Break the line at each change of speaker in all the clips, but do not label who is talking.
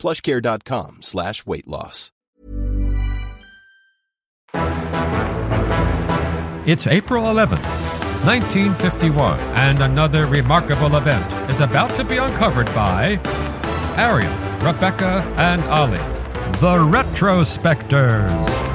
plushcare.com slash weight loss.
It's April 11th, 1951, and another remarkable event is about to be uncovered by Arion, Rebecca, and Olly, the Retrospectors.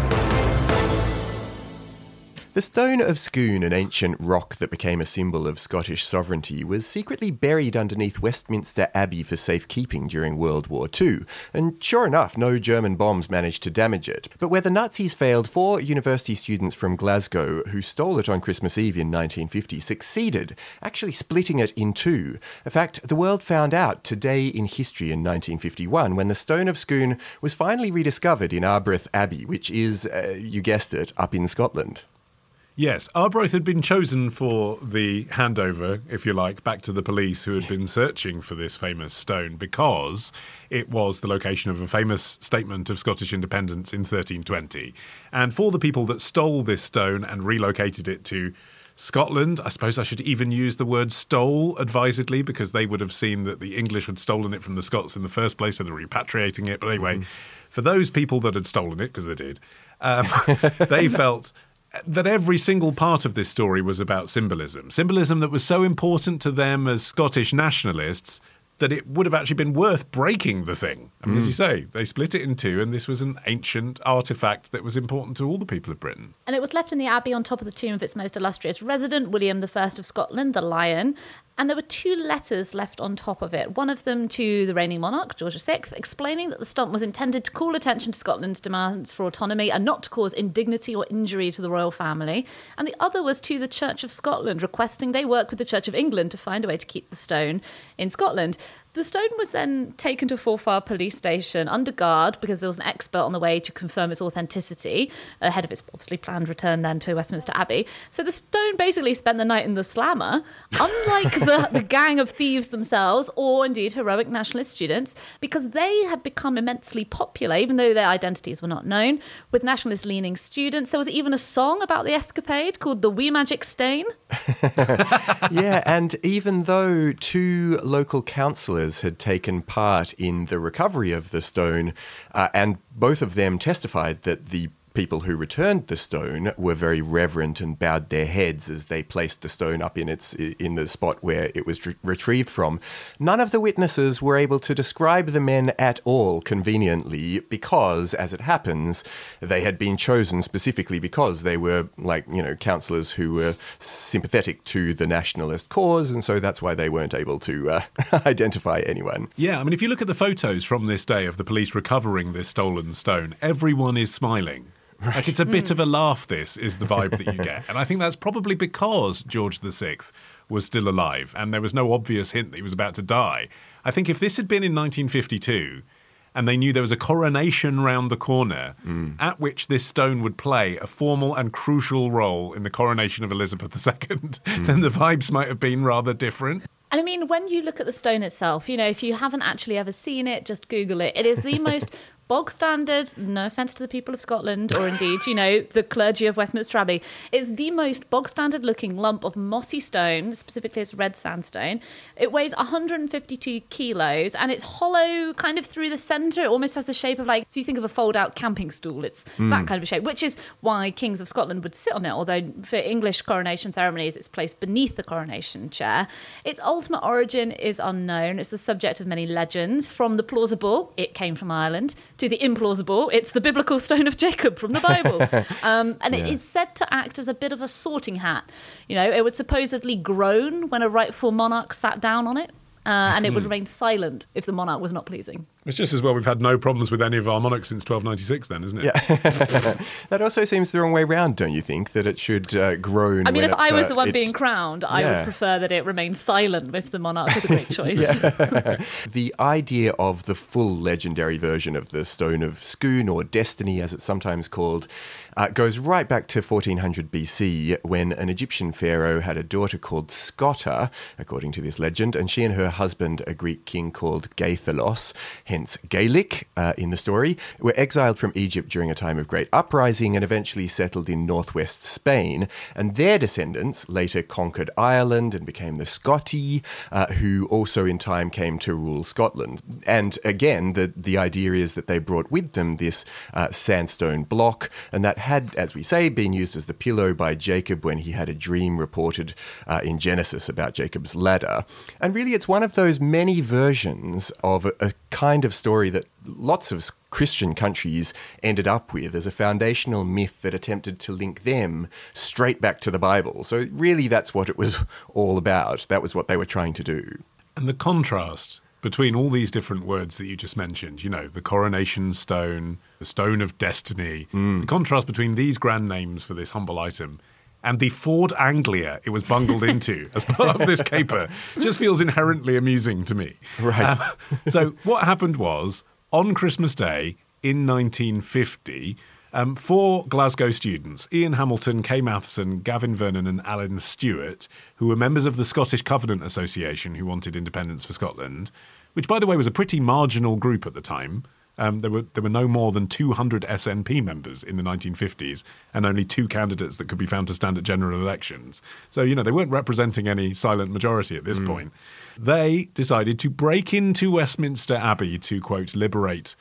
The stone of Scone, an ancient rock that became a symbol of Scottish sovereignty, was secretly buried underneath Westminster Abbey for safekeeping during World War II. And sure enough, no German bombs managed to damage it. But where the Nazis failed, four university students from Glasgow who stole it on Christmas Eve in 1950 succeeded, actually splitting it in two. In fact, the world found out today in history in 1951 when the stone of Scone was finally rediscovered in Arbroath Abbey, which is, uh, you guessed it, up in Scotland.
Yes, Arbroath had been chosen for the handover, if you like, back to the police who had been searching for this famous stone because it was the location of a famous statement of Scottish independence in 1320. And for the people that stole this stone and relocated it to Scotland, I suppose I should even use the word stole advisedly because they would have seen that the English had stolen it from the Scots in the first place, so they're repatriating it. But anyway, mm. for those people that had stolen it, because they did, um, they felt that every single part of this story was about symbolism. Symbolism that was so important to them as Scottish nationalists that it would have actually been worth breaking the thing. I mean, mm. as you mm. say, they split it in two, and this was an ancient artifact that was important to all the people of Britain.
And it was left in the abbey on top of the tomb of its most illustrious resident, William I of Scotland, the Lion, and there were two letters left on top of it. One of them to the reigning monarch, George VI, explaining that the stump was intended to call attention to Scotland's demands for autonomy and not to cause indignity or injury to the royal family. And the other was to the Church of Scotland, requesting they work with the Church of England to find a way to keep the stone in Scotland. The stone was then taken to Forfar police station under guard because there was an expert on the way to confirm its authenticity ahead of its obviously planned return then to Westminster Abbey. So the stone basically spent the night in the slammer, unlike the, the gang of thieves themselves or indeed heroic nationalist students, because they had become immensely popular, even though their identities were not known, with nationalist leaning students. There was even a song about the escapade called The Wee Magic Stane.
yeah, and even though two local councillors had taken part in the recovery of the stone, uh, and both of them testified that the people who returned the stone were very reverent and bowed their heads as they placed the stone up in its in the spot where it was re- retrieved from. None of the witnesses were able to describe the men at all conveniently because, as it happens, they had been chosen specifically because they were like you know councillors who were sympathetic to the nationalist cause, and so that's why they weren't able to uh, identify anyone.
Yeah, I mean, if you look at the photos from this day of the police recovering this stolen stone, everyone is smiling. Right. Like it's a bit of a laugh. This is the vibe that you get, and I think that's probably because George VI was still alive, and there was no obvious hint that he was about to die. I think if this had been in 1952, and they knew there was a coronation round the corner, mm. at which this stone would play a formal and crucial role in the coronation of Elizabeth II, mm. then the vibes might have been rather different.
And I mean, when you look at the stone itself, you know, if you haven't actually ever seen it, just Google it. It is the most bog standard, no offence to the people of Scotland or indeed, you know, the clergy of Westminster Abbey, is the most bog standard looking lump of mossy stone, specifically it's red sandstone. It weighs 152 kilos and it's hollow kind of through the centre. It almost has the shape of like, if you think of a fold out camping stool, it's mm. that kind of a shape, which is why kings of Scotland would sit on it, although for English coronation ceremonies, it's placed beneath the coronation chair. Its ultimate origin is unknown. It's the subject of many legends. From the plausible, it came from Ireland to the implausible, it's the biblical stone of Jacob from the Bible. Um, and yeah. it is said to act as a bit of a sorting hat. You know, it would supposedly groan when a rightful monarch sat down on it. Uh, and it would hmm. remain silent if the monarch was not pleasing.
It's just as well we've had no problems with any of our monarchs since 1296, then, isn't it?
Yeah. that also seems the wrong way round, don't you think? That it should uh, groan.
I mean,
when
if I was
uh,
the one
it-
being crowned, I would prefer that it remain silent if the monarch was a great choice.
The idea of the full legendary version of the Stone of Scone, or Destiny as it's sometimes called, uh, goes right back to 1400 BC when an Egyptian pharaoh had a daughter called Scota, according to this legend, and she and her husband, a Greek king called Gaithalos, hence Gaelic uh, in the story, were exiled from Egypt during a time of great uprising and eventually settled in northwest Spain. And their descendants later conquered Ireland and became the Scotti, uh, who also in time came to rule Scotland. And again, the, the idea is that they brought with them this uh, sandstone block, and that had, as we say, been used as the pillow by Jacob when he had a dream reported uh, in Genesis about Jacob's ladder. And really, it's one of those many versions of a, a kind of story that lots of Christian countries ended up with as a foundational myth that attempted to link them straight back to the Bible. So, really, that's what it was all about. That was what they were trying to do.
And the contrast between all these different words that you just mentioned, you know, the coronation stone, the stone of destiny, mm. the contrast between these grand names for this humble item and the Ford Anglia it was bungled into as part of this caper just feels inherently amusing to me.
Right.
Um, so, what happened was on Christmas Day in 1950, um, four Glasgow students, Ian Hamilton, Kay Matheson, Gavin Vernon, and Alan Stuart, who were members of the Scottish Covenant Association who wanted independence for Scotland, which, by the way, was a pretty marginal group at the time. Um, there were there were no more than 200 SNP members in the 1950s, and only two candidates that could be found to stand at general elections. So you know they weren't representing any silent majority at this point. They decided to break into Westminster Abbey to quote liberate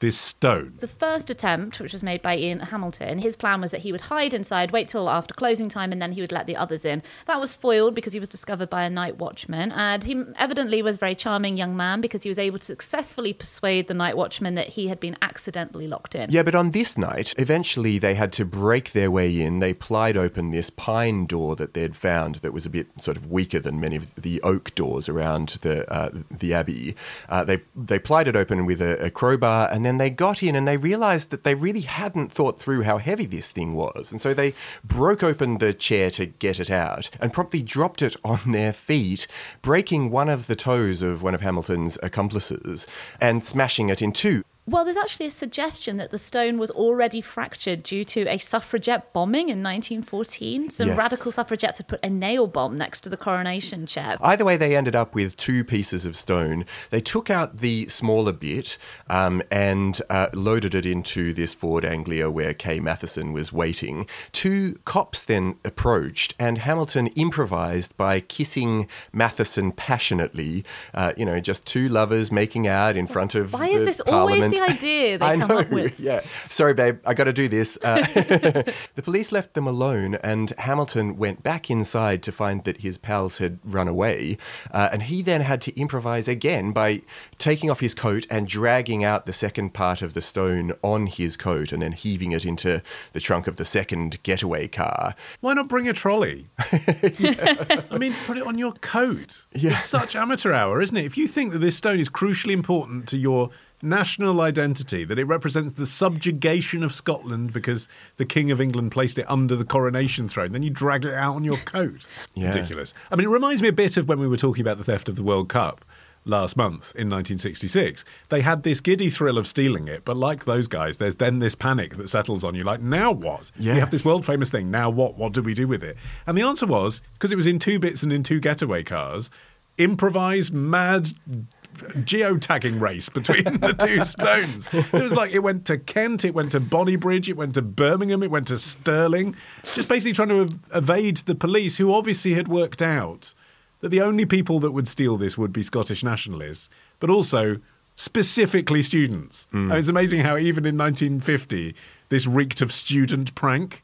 this stone.
The first attempt, which was made by Ian Hamilton, his plan was that he would hide inside, wait till after closing time, and then he would let the others in. That was foiled because he was discovered by a night watchman, and he evidently was a very charming young man because he was able to successfully persuade the night watchman that he had been accidentally locked in.
Yeah, but on this night, eventually they had to break their way in. They plied open this pine door that they'd found that was a bit sort of weaker than many of the oak doors around the uh, the abbey. Uh, they they plied it open with a, a crowbar, and then they got in and they realised that they really hadn't thought through how heavy this thing was, and so they broke open the chair to get it out and promptly dropped it on their feet, breaking one of the toes of one of Hamilton's accomplices and smashing it in two.
Well, there's actually a suggestion that the stone was already fractured due to a suffragette bombing in 1914. Some
Yes.
radical suffragettes had put a nail bomb next to the coronation chair.
Either way, they ended up with two pieces of stone. They took out the smaller bit um, and uh, loaded it into this Ford Anglia where Kay Matheson was waiting. Two cops then approached, and Hamilton improvised by kissing Matheson passionately. Uh, you know, just two lovers making out in front of.
Why is
the
this always
Parliament.
the idea they
I
come
know.
up with?
Yeah. Sorry, babe. I got to do this. Uh, the police left them alone, and Hamilton went back inside to find that his pals had run away. Uh, and he then had to improvise again by taking off his coat and dragging out the second part of the stone on his coat and then heaving it into the trunk of the second getaway car.
Why not bring a trolley? I mean, put it on your coat.
Yeah.
It's such amateur hour, isn't it? If you think that this stone is crucially important to your national identity, that it represents the subjugation of Scotland because the King of England placed it under the coronation throne, then you drag it out on your coat.
Yeah.
Ridiculous. I mean, it reminds me a bit of when we were talking about the theft of the World Cup last month in 1966. They had this giddy thrill of stealing it, but like those guys, there's then this panic that settles on you like, now what?
Yeah.
We have this world famous thing, now what? What do we do with it? And the answer was because it was in two bits and in two getaway cars, improvised mad geotagging race between the two stones. It was like it went to Kent, it went to Bonnybridge, it went to Birmingham, it went to Stirling, just basically trying to ev- evade the police, who obviously had worked out that the only people that would steal this would be Scottish nationalists, but also specifically students. Hmm. And it's amazing how even in 1950 this reeked of student prank.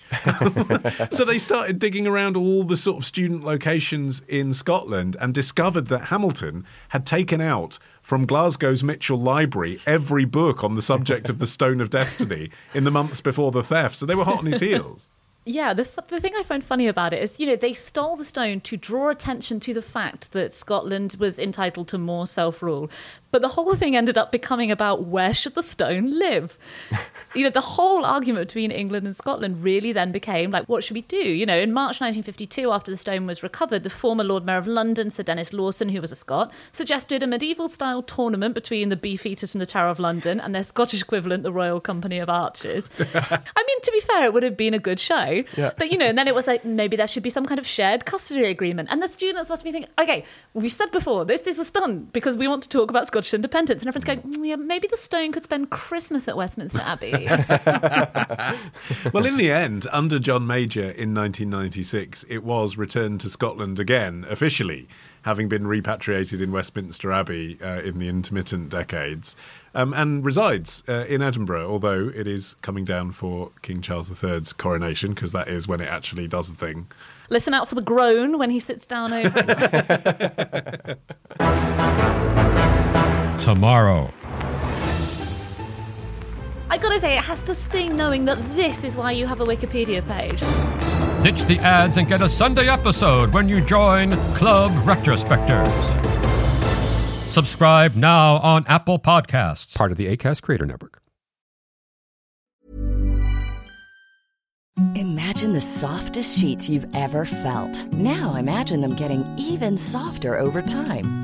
so they started digging around all the sort of student locations in Scotland and discovered that Hamilton had taken out from Glasgow's Mitchell Library every book on the subject of the Stone of Destiny in the months before the theft. So they were hot on his heels.
Yeah, the, f- the thing I find funny about it is, you know, they stole the stone to draw attention to the fact that Scotland was entitled to more self rule. But the whole thing ended up becoming about where should the stone live? you know, the whole argument between England and Scotland really then became like, what should we do? You know, in March 1952, after the stone was recovered, the former Lord Mayor of London, Sir Denys Lowson, who was a Scot, suggested a medieval style tournament between the Beefeaters from the Tower of London and their Scottish equivalent, the Royal Company of Archers. I mean, to be fair, it would have been a good show.
Yeah.
But, you know, and then it was like, maybe there should be some kind of shared custody agreement. And the students must be thinking, okay, we've said before, this is a stunt because we want to talk about Scottish independence. And everyone's going, "Mm, yeah, maybe the stone could spend Christmas at Westminster Abbey.
Well, in the end, under John Major in 1996, it was returned to Scotland again, officially, having been repatriated in Westminster Abbey uh, in the intermittent decades, um, and resides uh, in Edinburgh, although it is coming down for King Charles III's coronation, because that is when it actually does the thing.
Listen out for the groan when he sits down over.
Tomorrow.
I gotta say, it has to sting knowing that this is why you have a Wikipedia page.
Ditch the ads and get a Sunday episode when you join Club Retrospectors. Subscribe now on Apple Podcasts.
part of the ACAST Creator Network.
Imagine the softest sheets you've ever felt. Now imagine them getting even softer over time.